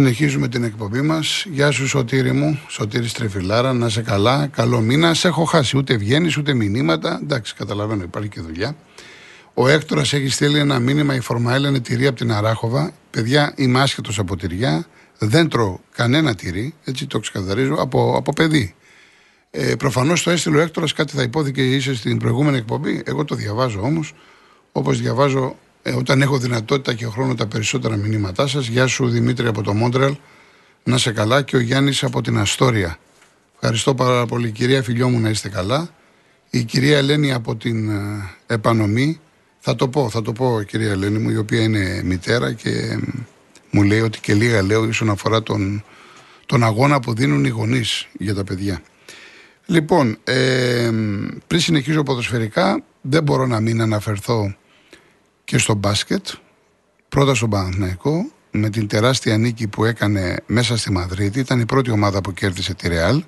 Συνεχίζουμε την εκπομπή μας. Γεια σου, Σωτήρι μου, Σωτήρη Τρεφιλάρα, να σε καλά. Καλό μήνα. Σε έχω χάσει ούτε βγαίνεις ούτε μηνύματα. Εντάξει, καταλαβαίνω, υπάρχει και δουλειά. Ο Έκτορας έχει στείλει ένα μήνυμα. Η Φορμαέλ είναι τυρί από την Αράχοβα. Παιδιά, είμαι άσχετος από τυριά. Δεν τρώω κανένα τυρί. Έτσι το ξεκαθαρίζω από, από παιδί. Ε, Προφανώς το έστειλε ο Έκτορας, κάτι θα υπόθηκε ίσως στην προηγούμενη εκπομπή. Εγώ το διαβάζω όμως. Όπως διαβάζω ε, όταν έχω δυνατότητα και χρόνο τα περισσότερα μηνύματά σας. Γεια σου Δημήτρη από το Μόντρελ. Να σε καλά και ο Γιάννης από την Αστόρια. Ευχαριστώ πάρα πολύ. Κυρία φιλιό μου να είστε καλά. Η κυρία Ελένη από την ε, Επανομή. Θα το πω, θα το πω κυρία Ελένη μου, η οποία είναι μητέρα και μου λέει ότι και λίγα λέω ίσον αφορά τον, τον αγώνα που δίνουν οι γονείς για τα παιδιά. Λοιπόν, ε, πριν συνεχίσω ποδοσφαιρικά, δεν μπορώ να μην αναφερθώ και στο μπάσκετ. Πρώτα στον Παναθηναϊκό, με την τεράστια νίκη που έκανε μέσα στη Μαδρίτη. Ήταν η πρώτη ομάδα που κέρδισε τη Ρεάλ.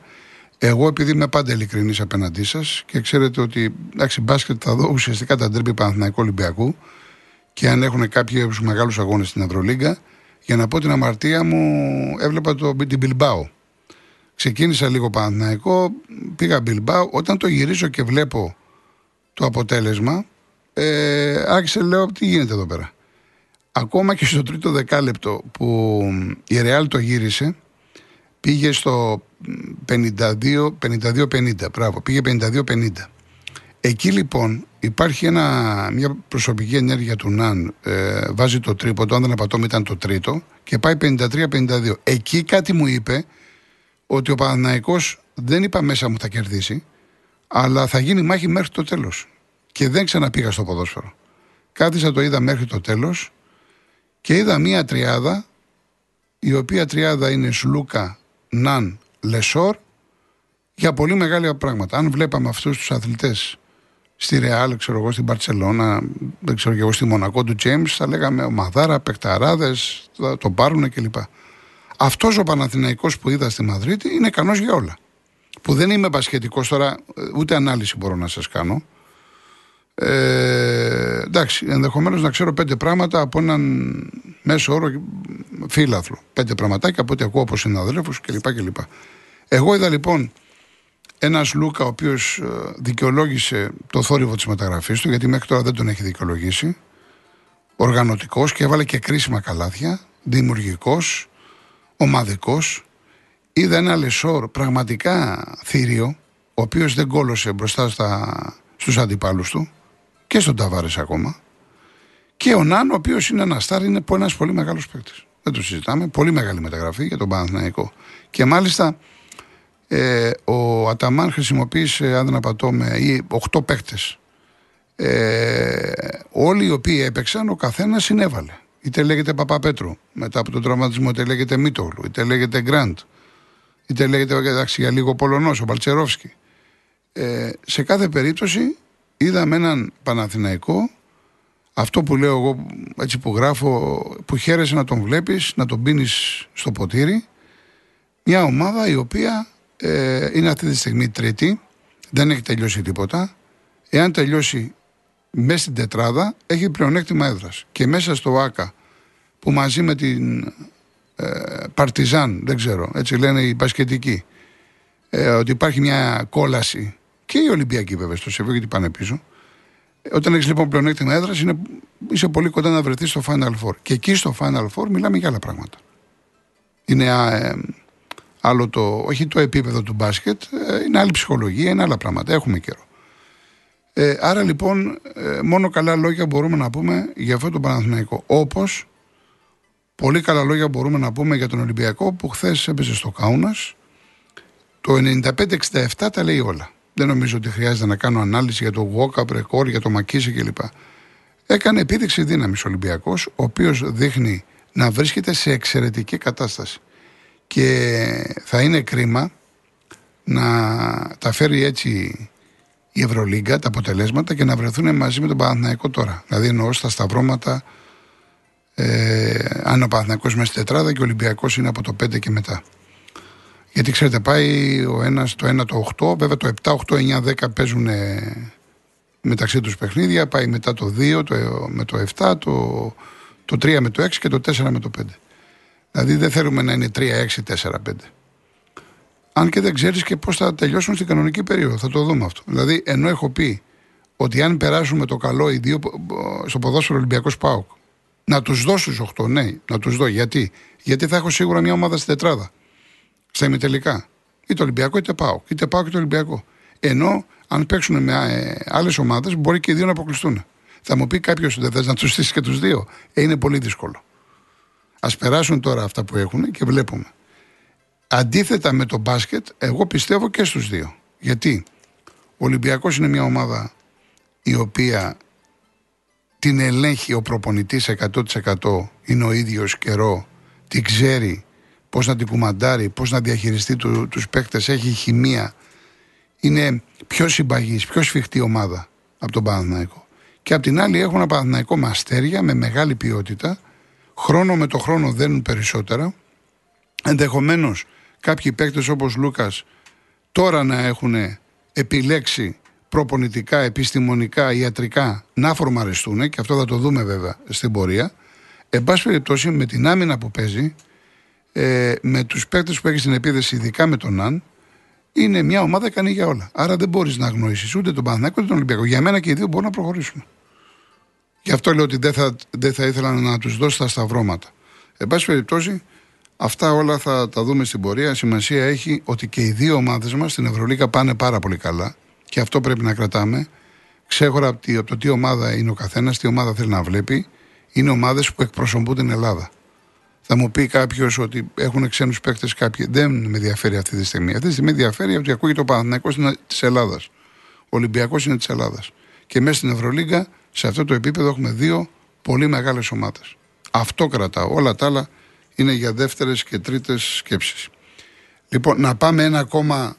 Εγώ, επειδή είμαι πάντα ειλικρινής απέναντί σας και ξέρετε ότι εντάξει, μπάσκετ θα δω ουσιαστικά τα ντρίπη Παναθηναϊκού Ολυμπιακού και αν έχουν κάποιου μεγάλους αγώνες στην Ευρωλίγκα, για να πω την αμαρτία μου, έβλεπα το, την Μπιλμπάου. Ξεκίνησα λίγο Παναθηναϊκό, πήγα Μπιλμπάου. Όταν το γυρίζω και βλέπω το αποτέλεσμα, ε, άρχισε λέω τι γίνεται εδώ πέρα; Ακόμα και στο τρίτο δεκάλεπτο που η Ρεάλ το γύρισε, πήγε στο 52-50. Μπράβο, πήγε 52-50. Εκεί λοιπόν υπάρχει ένα, μια προσωπική ενέργεια του Ναν. Ε, βάζει το τρίποντο, αν δεν απατώμε ήταν το τρίτο και πάει 53-52. Εκεί κάτι μου είπε ότι ο Παναθηναϊκός δεν είπα μέσα μου θα κερδίσει, αλλά θα γίνει μάχη μέχρι το τέλος και δεν ξαναπήγα στο ποδόσφαιρο. Κάθισα το είδα μέχρι το τέλος και είδα μία τριάδα η οποία τριάδα είναι Σλούκα, Ναν, Λεσόρ για πολύ μεγάλα πράγματα. Αν βλέπαμε αυτούς τους αθλητές στη Ρεάλ, ξέρω εγώ, στην Μπαρσελόνα, δεν ξέρω και εγώ, στη Μονακό του Τζέιμς, θα λέγαμε ομαδάρα, παικταράδες, θα το πάρουν κλπ. Αυτός ο Παναθηναϊκός που είδα στη Μαδρίτη είναι ικανός για όλα. Που δεν είμαι πασχετικός τώρα, ούτε ανάλυση μπορώ να σας κάνω. Ε, εντάξει, ενδεχομένως να ξέρω πέντε πράγματα από έναν μέσο όρο φύλαθλο. Πέντε πραγματάκια από ό,τι ακούω από συναδέλφους κλπ, κλπ. Εγώ είδα λοιπόν ένας Λούκα ο οποίος ε, δικαιολόγησε το θόρυβο της μεταγραφής του, γιατί μέχρι τώρα δεν τον έχει δικαιολογήσει. Οργανωτικός και έβαλε και κρίσιμα καλάθια. Δημιουργικός, ομαδικός. Είδα ένα Λεσόρ πραγματικά θύριο, ο οποίος δεν κόλωσε μπροστά στα, στους αντιπάλους του και στον Ταβάρες ακόμα. Και ο Νάν, ο οποίος είναι ένας στάρ, είναι ένας πολύ μεγάλος παίκτης. Δεν το συζητάμε. Πολύ μεγάλη μεταγραφή για τον Παναθηναϊκό. Και μάλιστα ε, ο Αταμάν χρησιμοποίησε, αν δεν απατώμε, ή 8 παίκτες. Ε, όλοι οι οποίοι έπαιξαν, ο καθένας συνέβαλε. Είτε λέγεται Παπαπέτρου μετά από τον τραυματισμό, είτε λέγεται Μίτογλου, είτε λέγεται Γκραντ, είτε λέγεται εντάξει, για λίγο Πολωνός, ο Παλτσερόφσκι. Ε, σε κάθε περίπτωση είδαμε έναν Παναθηναϊκό αυτό που λέω εγώ έτσι που γράφω που χαίρεσαι να τον βλέπεις να τον πίνεις στο ποτήρι. Μια ομάδα η οποία ε, είναι αυτή τη στιγμή τρίτη δεν έχει τελειώσει τίποτα. Εάν τελειώσει μέσα στην τετράδα έχει πλεονέκτημα έδρας. Και μέσα στο ΆΚΑ που μαζί με την ε, Παρτιζάν δεν ξέρω έτσι λένε οι πασχετικοί ε, ότι υπάρχει μια κόλαση και οι Ολυμπιακοί βέβαια στο Σεβί γιατί πάνε πίσω. Όταν έχεις λοιπόν πλεονέκτημα έδρας, είσαι πολύ κοντά να βρεθείς στο Final Four. Και εκεί στο Final Four μιλάμε για άλλα πράγματα. Είναι ε, άλλο το, όχι το επίπεδο του μπάσκετ, ε, είναι άλλη ψυχολογία, είναι άλλα πράγματα. Έχουμε καιρό. Ε, άρα λοιπόν, ε, μόνο καλά λόγια μπορούμε να πούμε για αυτό το Παναθηναϊκό. Όπως πολύ καλά λόγια μπορούμε να πούμε για τον Ολυμπιακό που χθες έπαιζε στο Κάουνας. Το 95-67 τα λέει όλα. Δεν νομίζω ότι χρειάζεται να κάνω ανάλυση για το Walkup record, για το Μακίση κλπ. Έκανε επίδειξη δύναμης ο Ολυμπιακός, ο οποίος δείχνει να βρίσκεται σε εξαιρετική κατάσταση. Και θα είναι κρίμα να τα φέρει έτσι η Ευρωλίγκα, τα αποτελέσματα και να βρεθούν μαζί με τον Παναθηναϊκό τώρα. Δηλαδή εννοώ στα σταυρώματα, ε, αν ο Παναθηναϊκός μέσα στη τετράδα και ο Ολυμπιακός είναι από το 5 και μετά. Γιατί ξέρετε, πάει ο ένας το 1 το 8, βέβαια το 7, 8, 9, 10 παίζουν μεταξύ τους παιχνίδια. Πάει μετά το 2 το, με το 7, το, το 3 με το 6 και το 4 με το 5. Δηλαδή δεν θέλουμε να είναι 3-6-4-5. Αν και δεν ξέρεις και πώς θα τελειώσουν στην κανονική περίοδο. Θα το δούμε αυτό. Δηλαδή, ενώ έχω πει ότι αν περάσουμε το καλό οι δύο στο ποδόσφαιρο Ολυμπιακός Πάοκ, να τους δώσω στους 8, ναι, να τους δω. Γιατί; Γιατί θα έχω σίγουρα μια ομάδα στην τετράδα. Στα ημιτελικά. Είτε Ολυμπιακό είτε Πάοκ. Είτε Πάοκ είτε Ολυμπιακό. Ενώ αν παίξουν με ε, άλλες ομάδες, μπορεί και οι δύο να αποκλειστούν. Θα μου πει κάποιος ότι δεν θες να τους στήσεις και τους δύο. Ε, είναι πολύ δύσκολο. Α περάσουν τώρα αυτά που έχουν και βλέπουμε. Αντίθετα με το μπάσκετ, εγώ πιστεύω και στους δύο. Γιατί ο Ολυμπιακός είναι μια ομάδα η οποία την ελέγχει ο προπονητής 100% είναι ο ίδιος καιρό, την ξέρει πώς να την κουμαντάρει, πώς να διαχειριστεί τους παίκτες, έχει χημεία. Είναι πιο συμπαγής, πιο σφιχτή ομάδα από τον Παναθηναϊκό. Και απ' την άλλη έχουν ένα Παναθηναϊκό με αστέρια, με μεγάλη ποιότητα. Χρόνο με το χρόνο δένουν περισσότερα. Ενδεχομένως κάποιοι παίκτες όπως Λούκας τώρα να έχουν επιλέξει προπονητικά, επιστημονικά, ιατρικά να φορμαριστούν και αυτό θα το δούμε βέβαια στην πορεία. Εν πάση περιπτώσει με την άμυνα που παίζει, ε, με τους παίκτες που έχει στην επίδεση, ειδικά με τον Αν, είναι μια ομάδα ικανή για όλα. Άρα δεν μπορείς να αγνοήσεις ούτε τον Παναθηναϊκό ούτε τον Ολυμπιακό. Για μένα και οι δύο μπορούν να προχωρήσουν. Γι' αυτό λέω ότι δεν θα, δεν θα ήθελα να τους δώσω τα σταυρώματα. Εν πάση περιπτώσει, αυτά όλα θα τα δούμε στην πορεία. Σημασία έχει ότι και οι δύο ομάδες μας στην Ευρωλίκα πάνε πάρα πολύ καλά και αυτό πρέπει να κρατάμε. Ξέχωρα από το τι ομάδα είναι ο καθένας, τι ομάδα θέλει να βλέπει, είναι ομάδες που εκπροσωπούν την Ελλάδα. Θα μου πει κάποιος ότι έχουν ξένους παίκτες κάποιοι. Δεν με ενδιαφέρει αυτή τη στιγμή. Αυτή τη στιγμή ενδιαφέρει ότι ακούγεται ο Παναθυνακό της Ελλάδας. Ο Ολυμπιακός είναι της Ελλάδας. Και μέσα στην Ευρωλίγκα, σε αυτό το επίπεδο, έχουμε δύο πολύ μεγάλες ομάδες. Αυτό κρατάω. Όλα τα άλλα είναι για δεύτερες και τρίτες σκέψεις. Λοιπόν, να πάμε ένα ακόμα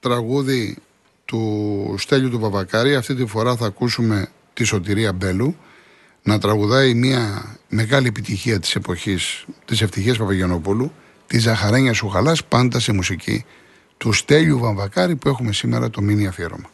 τραγούδι του Στέλιου του Παπακάρη. Αυτή τη φορά θα ακούσουμε τη Σωτηρία Μπέλου να τραγουδάει μια μεγάλη επιτυχία της εποχής της ευτυχίας Παπαγιανοπούλου τη Ζαχαρένια Σουχαλάς πάντα σε μουσική του Στέλιου Βαμβακάρη που έχουμε σήμερα το μήνυ αφιέρωμα.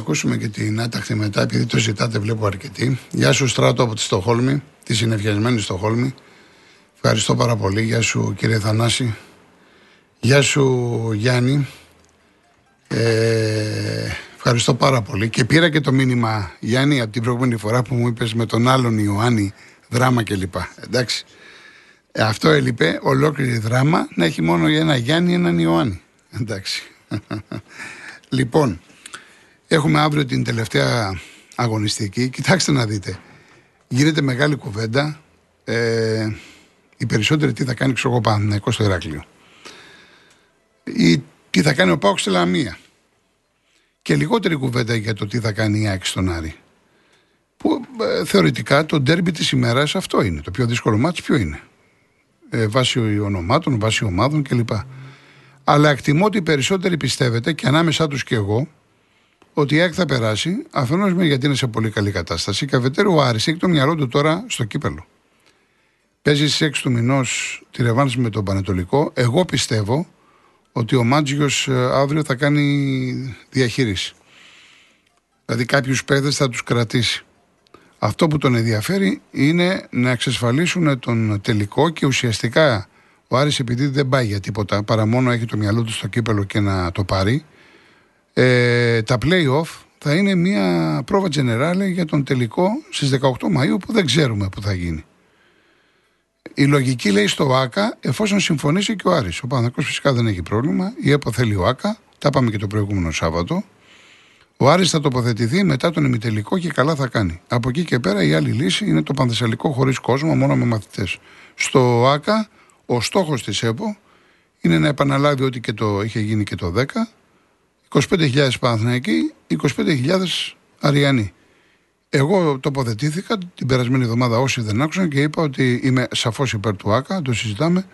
Ακούσουμε και την άταχτη μετά, επειδή το ζητάτε, βλέπω αρκετή. Γεια σου, Στράτο από τη Στοχόλμη, τη συνεφιασμένη Στοχόλμη. Ευχαριστώ πάρα πολύ. Γεια σου, κύριε Θανάση. Γεια σου, Γιάννη. Ε, ευχαριστώ πάρα πολύ. Και πήρα και το μήνυμα, Γιάννη, από την προηγούμενη φορά που μου είπες με τον άλλον Ιωάννη δράμα κλπ. Εντάξει. Ε, αυτό έλειπε, ολόκληρη δράμα, να έχει μόνο ένα Γιάννη, έναν Ιωάννη. Εντάξει. λοιπόν, έχουμε αύριο την τελευταία αγωνιστική. Κοιτάξτε να δείτε. Γίνεται μεγάλη κουβέντα. Ε, οι περισσότεροι τι θα κάνει ξέρω εγώ στο Ηράκλειο. Ή τι θα κάνει ο Πάοξ στη Λαμία. Και λιγότερη κουβέντα για το τι θα κάνει η Άκη στον Άρη. Που ε, θεωρητικά το ντέρμπι της ημέρας αυτό είναι. Το πιο δύσκολο μάτι ποιο είναι. Ε, βάσει ονομάτων, βάσει ομάδων κλπ. Αλλά εκτιμώ ότι οι περισσότεροι πιστεύετε και ανάμεσά τους και εγώ ότι η ΑΕΚ θα περάσει, αφενός με γιατί είναι σε πολύ καλή κατάσταση και αφετέρου ο Άρης έχει το μυαλό του τώρα στο κύπελο. Παίζει στις 6 του μηνός τη ρευάνση με τον Πανετολικό. Εγώ πιστεύω ότι ο Μάτζιος ε, αύριο θα κάνει διαχείριση. Δηλαδή κάποιους παίδες θα τους κρατήσει. Αυτό που τον ενδιαφέρει είναι να εξασφαλίσουν τον τελικό και ουσιαστικά ο Άρης επειδή δεν πάει για τίποτα παρά μόνο έχει το μυαλό του στο κύπελο και να το πάρει ε, τα play-off θα είναι μια πρόβα generale για τον τελικό στις 18 Μαΐου που δεν ξέρουμε που θα γίνει. Η λογική λέει στο ΆΚΑ εφόσον συμφωνήσει και ο Άρης. Ο Παναθηναϊκός φυσικά δεν έχει πρόβλημα. Η ΕΠΟ θέλει ο ΆΚΑ. Τα είπαμε και το προηγούμενο Σάββατο. Ο Άρης θα τοποθετηθεί μετά τον ημιτελικό και καλά θα κάνει. Από εκεί και πέρα η άλλη λύση είναι το πανθεσσαλικό χωρίς κόσμο, μόνο με μαθητές. Στο ΆΚΑ, ο στόχος της ΕΠΟ είναι να επαναλάβει ό,τι και το είχε γίνει και το 10. 25.000 Παναθηναϊκοί, 25.000 Αριανοί. Εγώ τοποθετήθηκα την περασμένη εβδομάδα όσοι δεν άκουσαν και είπα ότι είμαι σαφώς υπέρ του ΆΚΑ, το συζητάμε.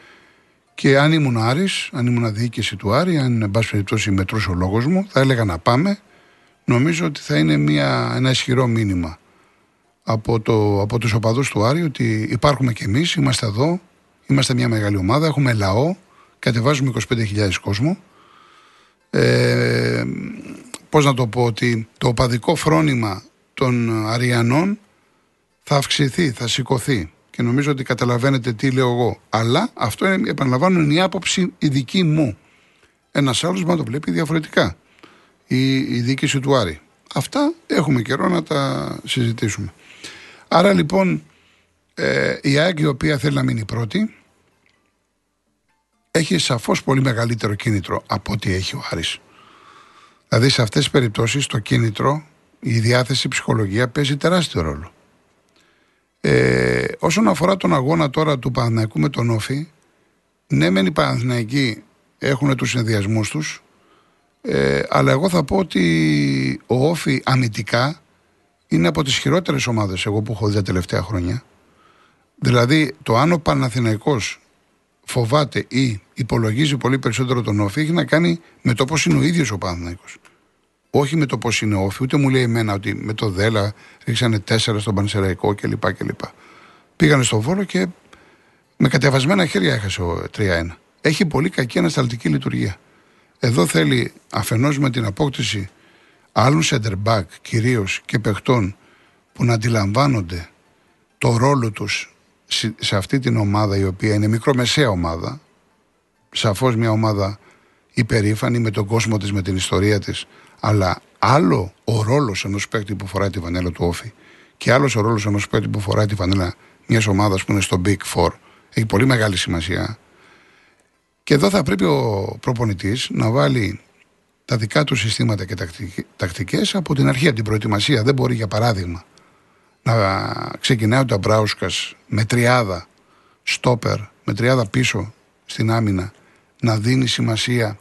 Και αν ήμουν Άρης, αν ήμουν διοίκηση του Άρη, αν εν πάση περιπτώσει μετρούσε ο λόγος μου, θα έλεγα να πάμε νομίζω ότι θα είναι μια, ένα ισχυρό μήνυμα από, το, από τους οπαδούς του Άρη ότι υπάρχουμε κι εμείς, είμαστε εδώ, είμαστε μια μεγάλη ομάδα, έχουμε λαό, κατεβάζουμε 25.000 κόσμο. Ε, πώς να το πω, ότι το οπαδικό φρόνημα των Αριανών θα αυξηθεί, θα σηκωθεί και νομίζω ότι καταλαβαίνετε τι λέω εγώ. Αλλά αυτό, επαναλαμβάνω, είναι η άποψη η δική μου. Ένας άλλος μα το βλέπει διαφορετικά η, η διοίκηση του Άρη. Αυτά έχουμε καιρό να τα συζητήσουμε. Άρα λοιπόν ε, η ΑΕΚ η οποία θέλει να μείνει πρώτη έχει σαφώς πολύ μεγαλύτερο κίνητρο από ό,τι έχει ο Άρης. Δηλαδή σε αυτές τις περιπτώσεις το κίνητρο, η διάθεση, η ψυχολογία παίζει τεράστιο ρόλο. Ε, όσον αφορά τον αγώνα τώρα του Παναθηναϊκού με τον Όφη, ναι μεν οι Παναθηναϊκοί έχουν τους συνδυασμούς τους, ε, αλλά εγώ θα πω ότι ο Όφη αμυντικά είναι από τις χειρότερες ομάδες εγώ που έχω δει τα τελευταία χρόνια. Δηλαδή το αν ο Παναθηναϊκός φοβάται ή υπολογίζει πολύ περισσότερο τον Όφη έχει να κάνει με το πώς είναι ο ίδιος ο Παναθηναϊκός. Όχι με το πώς είναι ο Όφη, ούτε μου λέει εμένα ότι με το Δέλα ρίξανε τέσσερα στον Πανσεραϊκό κλπ. κλπ. Πήγανε στο Βόλο και με κατεβασμένα χέρια έχασε ο 3-1. Έχει πολύ κακή ανασταλτική λειτουργία. Εδώ θέλει αφενός με την απόκτηση άλλων center back κυρίως και παιχτών που να αντιλαμβάνονται το ρόλο τους σε αυτή την ομάδα η οποία είναι μικρομεσαία ομάδα σαφώς μια ομάδα υπερήφανη με τον κόσμο της, με την ιστορία της αλλά άλλο ο ρόλος ενός παίκτη που φοράει τη βανέλα του Όφη και άλλος ο ρόλος ενός παίκτη που φοράει τη βανέλα μιας ομάδας που είναι στο Big Four έχει πολύ μεγάλη σημασία και εδώ θα πρέπει ο προπονητής να βάλει τα δικά του συστήματα και τακτικές από την αρχή, από την προετοιμασία. Δεν μπορεί, για παράδειγμα, να ξεκινάει ο Ταμπράουσκα με τριάδα στόπερ, με τριάδα πίσω στην άμυνα, να δίνει σημασία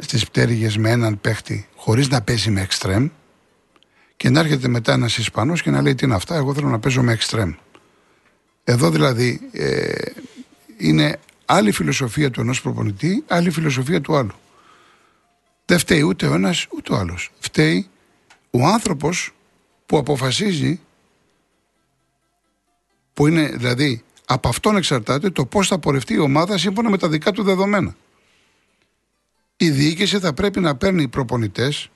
στις πτέρυγες με έναν παίχτη χωρίς να παίζει με εξτρέμ και να έρχεται μετά ένας Ισπανός και να λέει τι είναι αυτά, εγώ θέλω να παίζω με εξτρέμ. Εδώ δηλαδή ε, είναι άλλη φιλοσοφία του ενός προπονητή, άλλη φιλοσοφία του άλλου. Δεν φταίει ούτε ο ένας ούτε ο άλλος. Φταίει ο άνθρωπος που αποφασίζει, που είναι δηλαδή από αυτόν εξαρτάται το πώς θα πορευτεί η ομάδα σύμφωνα με τα δικά του δεδομένα. Η διοίκηση θα πρέπει να παίρνει προπονητές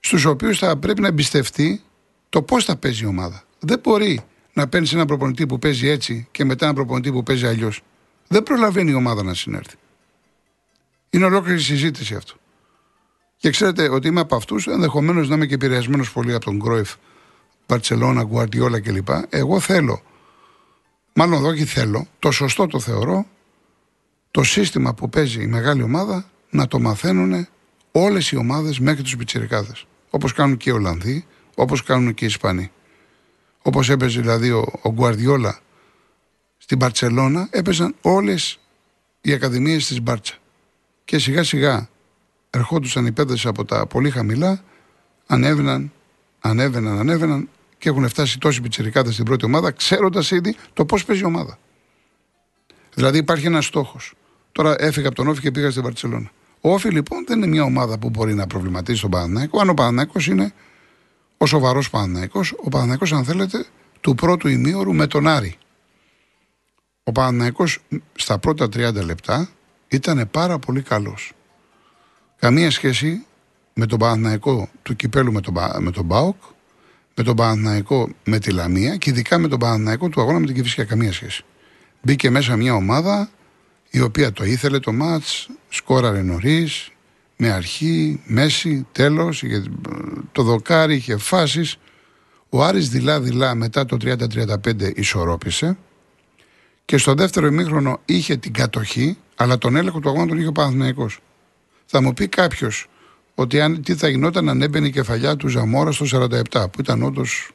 στους οποίους θα πρέπει να εμπιστευτεί το πώς θα παίζει η ομάδα. Δεν μπορεί να παίρνεις έναν προπονητή που παίζει έτσι και μετά έναν προπονητή που παίζει αλλιώς. Δεν προλαβαίνει η ομάδα να συνέρθει. Είναι ολόκληρη συζήτηση αυτό. Και ξέρετε ότι είμαι από αυτούς, ενδεχομένως να είμαι και επηρεασμένος πολύ από τον Κρόιφ, Μπαρσελόνα, Γκουαρτιόλα κλπ. Εγώ θέλω, μάλλον εδώ και θέλω, το σωστό το θεωρώ, το σύστημα που παίζει η μεγάλη ομάδα να το μαθαίνουν όλες οι ομάδες μέχρι τους πιτσιρικάδες. Όπως κάνουν και οι Ολλανδοί, όπως κάνουν και οι Ισπανοί. Όπως έπαιζε δηλαδή ο, ο Γκουαρδιόλα στην Μπαρσελόνα, έπαιζαν όλες οι ακαδημίες της Μπάρτσα. Και σιγά σιγά ερχόντουσαν οι παίδε από τα πολύ χαμηλά, ανέβαιναν, ανέβαιναν, ανέβαιναν και έχουν φτάσει τόσοι πιτσιρικάδες στην πρώτη ομάδα, ξέροντας ήδη το πώς παίζει η ομάδα. Δηλαδή υπάρχει ένας στόχος. Τώρα έφυγα από τον Όφη και πήγα στην Βαρκελόνη. Ο Όφη λοιπόν δεν είναι μια ομάδα που μπορεί να προβληματίσει τον Παναναϊκό. Αν ο Παναναϊκό είναι ο σοβαρός Παναναϊκό, ο Παναναϊκό, αν θέλετε, του πρώτου ημίωρου με τον Άρη. Ο Παναναϊκό στα πρώτα 30 λεπτά ήταν πάρα πολύ καλός. Καμία σχέση με τον Παναναϊκό του κυπέλου με τον, με τον Μπάουκ, με τον Παναναϊκό με τη Λαμία και ειδικά με τον Παναναϊκό του αγώνα με την Κυφυσιά. Καμία σχέση. Μπήκε μέσα μια ομάδα η οποία το ήθελε το μάτς, σκόραρε νωρίς, με αρχή, μέση, τέλος, το δοκάρι είχε φάσεις. Ο Άρης δειλά-δειλά μετά το 30-35 ισορρόπησε και στο δεύτερο ημίχρονο είχε την κατοχή, αλλά τον έλεγχο του αγώνα τον είχε ο Παναθηναϊκός. Θα μου πει κάποιος ότι αν, τι θα γινόταν αν έμπαινε η κεφαλιά του Ζαμόρα στο 47, που ήταν όντως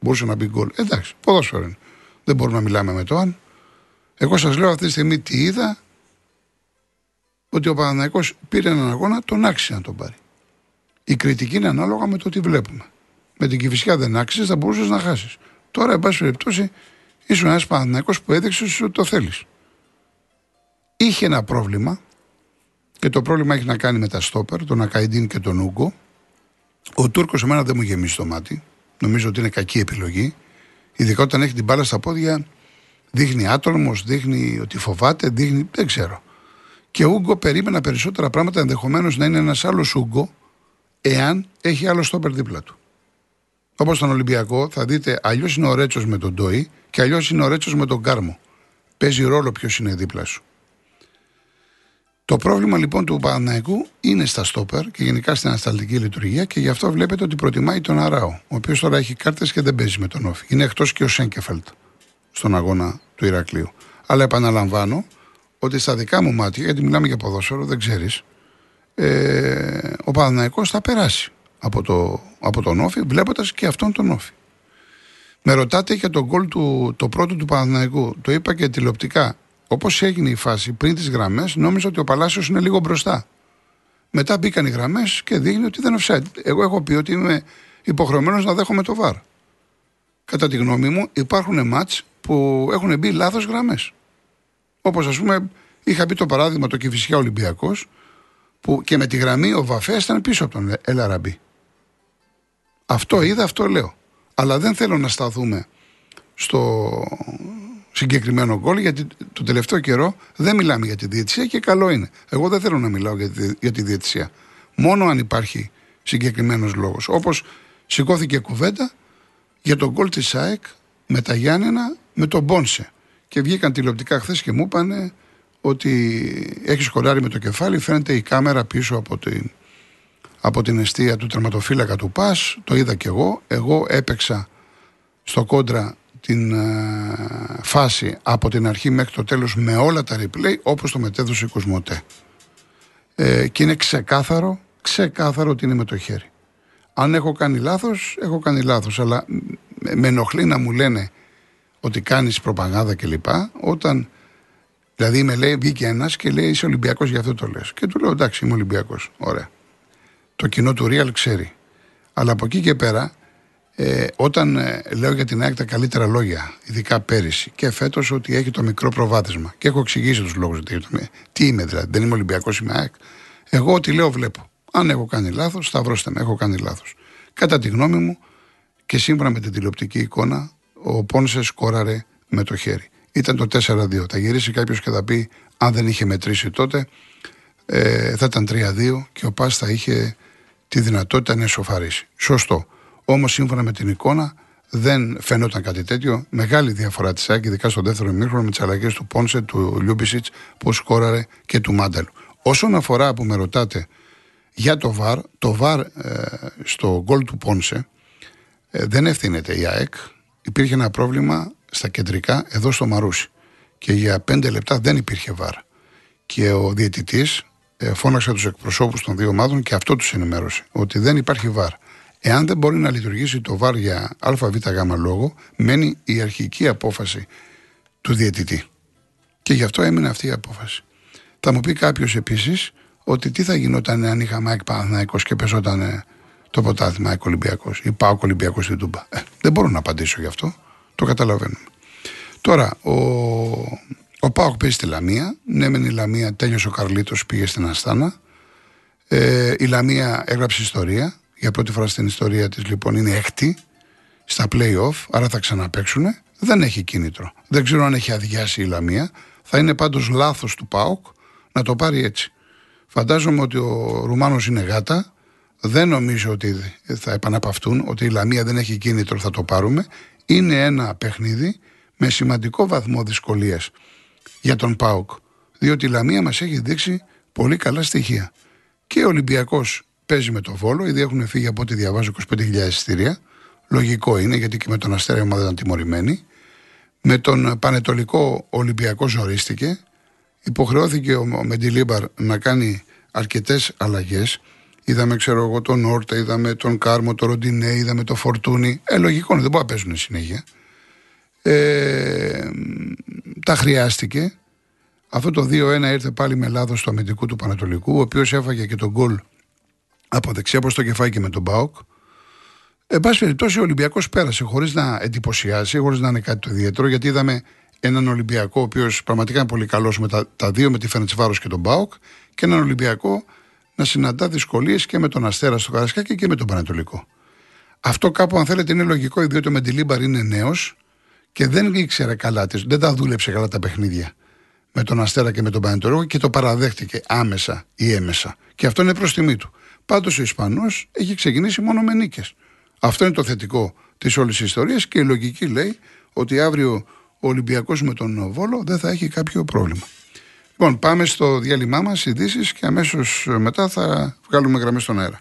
μπορούσε να μπει γκολ. Εντάξει, ποδόσφαιρο είναι. Δεν μπορούμε να μιλάμε με το αν. Εγώ σας λέω αυτή τη στιγμή τι είδα, ότι ο Παναναναϊκό πήρε έναν αγώνα, τον άξιζε να τον πάρει. Η κριτική είναι ανάλογα με το τι βλέπουμε. Με την κυφισιά δεν άξιζες, θα μπορούσες να χάσεις. Τώρα, εν πάση περιπτώσει, ήσουν ένας Παναναναϊκό που έδειξε ότι το θέλεις. Είχε ένα πρόβλημα και το πρόβλημα έχει να κάνει με τα στόπερ, τον Ακαϊντίν και τον Ούγκο. Ο Τούρκος εμένα δεν μου γεμίσει το μάτι. Νομίζω ότι είναι κακή επιλογή. Ειδικά όταν έχει την μπάλα στα πόδια, δείχνει άτολμο, δείχνει ότι φοβάται, δείχνει. Δεν ξέρω. Και ο Ούγκο περίμενα περισσότερα πράγματα, ενδεχομένως να είναι ένας άλλος Ούγκο, εάν έχει άλλο στόπερ δίπλα του. Όπως τον Ολυμπιακό, θα δείτε αλλιώς είναι ο Ρέτσος με τον Ντόι και αλλιώς είναι ο Ρέτσος με τον Κάρμο. Παίζει ρόλο ποιος είναι δίπλα σου. Το πρόβλημα λοιπόν του Παναναϊκού είναι στα στόπερ και γενικά στην ανασταλτική λειτουργία και γι' αυτό βλέπετε ότι προτιμάει τον Αράο, ο οποίος τώρα έχει κάρτες και δεν παίζει με τον Όφη. Είναι εκτός και ο Σέγκεφελτ στον αγώνα του Ηρακλείου. Αλλά επαναλαμβάνω ότι στα δικά μου μάτια, γιατί μιλάμε για ποδόσφαιρο, δεν ξέρεις, ε, ο Παναναϊκός θα περάσει από, το, από τον Όφη, βλέποντας και αυτόν τον Όφη. Με ρωτάτε για τον γκολ του, το πρώτο του Παναναϊκού. Το είπα και τηλεοπτικά. Όπως έγινε η φάση πριν τις γραμμές, νόμιζα ότι ο Παλάσιος είναι λίγο μπροστά. Μετά μπήκαν οι γραμμές και δείχνει ότι δεν offside. Εγώ έχω πει ότι είμαι υποχρεωμένος να δέχομαι το βαρ. Κατά τη γνώμη μου, υπάρχουν μάτς που έχουν μπει λάθος γραμμές. Όπως ας πούμε, είχα πει το παράδειγμα το Κυφυσιά Ολυμπιακός, που και με τη γραμμή ο Βαφέ ήταν πίσω από τον Ελαραμπή. Αυτό είδα, αυτό λέω. Αλλά δεν θέλω να σταθούμε στο, συγκεκριμένο γκολ, γιατί το τελευταίο καιρό δεν μιλάμε για τη διαιτησία και καλό είναι. Εγώ δεν θέλω να μιλάω για τη, για τη διαιτησία. Μόνο αν υπάρχει συγκεκριμένος λόγος. Όπως σηκώθηκε κουβέντα για τον γκολ της ΣΑΕΚ με τα Γιάννενα με τον Μπόνσε. Και βγήκαν τηλεοπτικά χθες και μου είπαν ότι έχει σκοράρει με το κεφάλι. Φαίνεται η κάμερα πίσω από την, από την αιστεία του τερματοφύλακα του ΠΑΣ. Το είδα κι εγώ. Εγώ έπαιξα στο κόντρα την ε, φάση από την αρχή μέχρι το τέλος με όλα τα replay όπως το μετέδωσε η Κοσμοτέ. Ε, και είναι ξεκάθαρο, ξεκάθαρο ότι είναι με το χέρι. Αν έχω κάνει λάθος, έχω κάνει λάθος, αλλά με ενοχλεί να μου λένε ότι κάνεις προπαγάνδα κλπ. Όταν, δηλαδή με λέει, βγήκε ένας και λέει είσαι Ολυμπιακός γι' αυτό το λες. Και του λέω εντάξει είμαι Ολυμπιακός, ωραία. Το κοινό του Real ξέρει. Αλλά από εκεί και πέρα ε, όταν ε, λέω για την ΑΕΚ τα καλύτερα λόγια, ειδικά πέρυσι και φέτος, ότι έχει το μικρό προβάδισμα και έχω εξηγήσει τους λόγους. Τι είμαι δηλαδή, δεν είμαι Ολυμπιακός, είμαι ΑΕΚ. Εγώ ό,τι λέω βλέπω. Αν έχω κάνει λάθος, σταυρώστε με, έχω κάνει λάθος. Κατά τη γνώμη μου και σύμφωνα με την τηλεοπτική εικόνα, ο Πόνσες σκόραρε με το χέρι. Ήταν το 4-2. Θα γυρίσει κάποιος και θα πει, αν δεν είχε μετρήσει τότε, ε, θα ήταν 3-2 και ο Πας θα είχε τη δυνατότητα να εσωφαρίσει. Σωστό. Όμως σύμφωνα με την εικόνα δεν φαινόταν κάτι τέτοιο. Μεγάλη διαφορά της ΑΕΚ, ειδικά στο δεύτερο ημίχρονο με τις αλλαγές του Πόνσε, του Λιούμπισιτς που σκόραρε και του Μάντελου. Όσον αφορά που με ρωτάτε για το ΒΑΡ, το ΒΑΡ ε, στο γκολ του Πόνσε ε, δεν ευθύνεται η ΑΕΚ. Υπήρχε ένα πρόβλημα στα κεντρικά εδώ στο Μαρούσι. Και για πέντε λεπτά δεν υπήρχε ΒΑΡ. Και ο διαιτητής ε, φώναξε τους εκπροσώπους των δύο ομάδων και αυτό τους ενημέρωσε. Ότι δεν υπάρχει ΒΑΡ. Εάν δεν μπορεί να λειτουργήσει το ΒΑΡ για ΑΒΓ λόγο, μένει η αρχική απόφαση του διαιτητή. Και γι' αυτό έμεινε αυτή η απόφαση. Θα μου πει κάποιος επίσης ότι τι θα γινόταν αν είχαμε ΑΕΚ Παναθηναϊκός και πεζόταν ε, το ποτάθημα ΑΕΚ Ολυμπιακός ή πάω Ολυμπιακός στην Τούμπα. Ε, δεν μπορώ να απαντήσω γι' αυτό. Το καταλαβαίνουμε. Τώρα, ο, ο Πάοκ παίζει στη Λαμία. Ναι, μεν η Λαμία τέλειωσε ο Καρλίτος, πήγε στην Αστάνα. Ε, η Λαμία έγραψε ιστορία. Για πρώτη φορά στην ιστορία της, λοιπόν, είναι έκτη στα playoff, άρα θα ξαναπέξουν. Δεν έχει κίνητρο. Δεν ξέρω αν έχει αδειάσει η Λαμία. Θα είναι πάντως λάθος του Πάοκ να το πάρει έτσι. Φαντάζομαι ότι ο Ρουμάνος είναι γάτα. Δεν νομίζω ότι θα επαναπαυτούν, ότι η Λαμία δεν έχει κίνητρο, θα το πάρουμε. Είναι ένα παιχνίδι με σημαντικό βαθμό δυσκολίας για τον ΠΑΟΚ. Διότι η Λαμία μας έχει δείξει πολύ καλά στοιχεία. Και ο Ολυμπιακός παίζει με το βόλο, ήδη έχουν φύγει από ό,τι διαβάζω 25.000 εισιτήρια. Λογικό είναι, γιατί και με τον Αστέρα η ομάδα ήταν τιμωρημένη. Με τον Πανετολικό Ολυμπιακό ζορίστηκε. Υποχρεώθηκε ο Μεντιλίμπαρ να κάνει αρκετές αλλαγές. Είδαμε, ξέρω εγώ, τον Όρτα, είδαμε τον Κάρμο, τον Ροντινέ, είδαμε τον Φορτούνι. Ε, λογικό, δεν μπορεί να παίζουν συνέχεια. Ε, τα χρειάστηκε. Αυτό το 2-1 ήρθε πάλι με λάθος του αμυντικού του Πανατολικού, ο οποίος έφαγε και τον γκολ από δεξιά προς το κεφάλι και με τον Μπάουκ. Εν πάση περιπτώσει, ο Ολυμπιακός πέρασε χωρίς να εντυπωσιάσει, χωρίς να είναι κάτι το ιδιαίτερο, γιατί είδαμε έναν Ολυμπιακό, ο οποίος πραγματικά είναι πολύ καλός με τα, τα δύο, με τη Φερντσβάρο και τον Μπάουκ, και έναν Ολυμπιακό να συναντά δυσκολίες και με τον Αστέρα στο Καρασκάκι και με τον Πανατολικό. Αυτό κάπου, αν θέλετε, είναι λογικό, διότι ο Μεντιλίμπαρ είναι νέος και δεν ήξερε καλά, δεν τα δούλεψε καλά τα παιχνίδια με τον Αστέρα και με τον Πανετολικό και το παραδέχτηκε άμεσα ή έμεσα. Και αυτό είναι προς τιμή του. Πάντως ο Ισπανός έχει ξεκινήσει μόνο με νίκες. Αυτό είναι το θετικό της όλης ιστορίας και η λογική λέει ότι αύριο ο Ολυμπιακός με τον Βόλο δεν θα έχει κάποιο πρόβλημα. Λοιπόν, πάμε στο διάλειμμά μας, ειδήσεις και αμέσως μετά θα βγάλουμε γραμμές στον αέρα.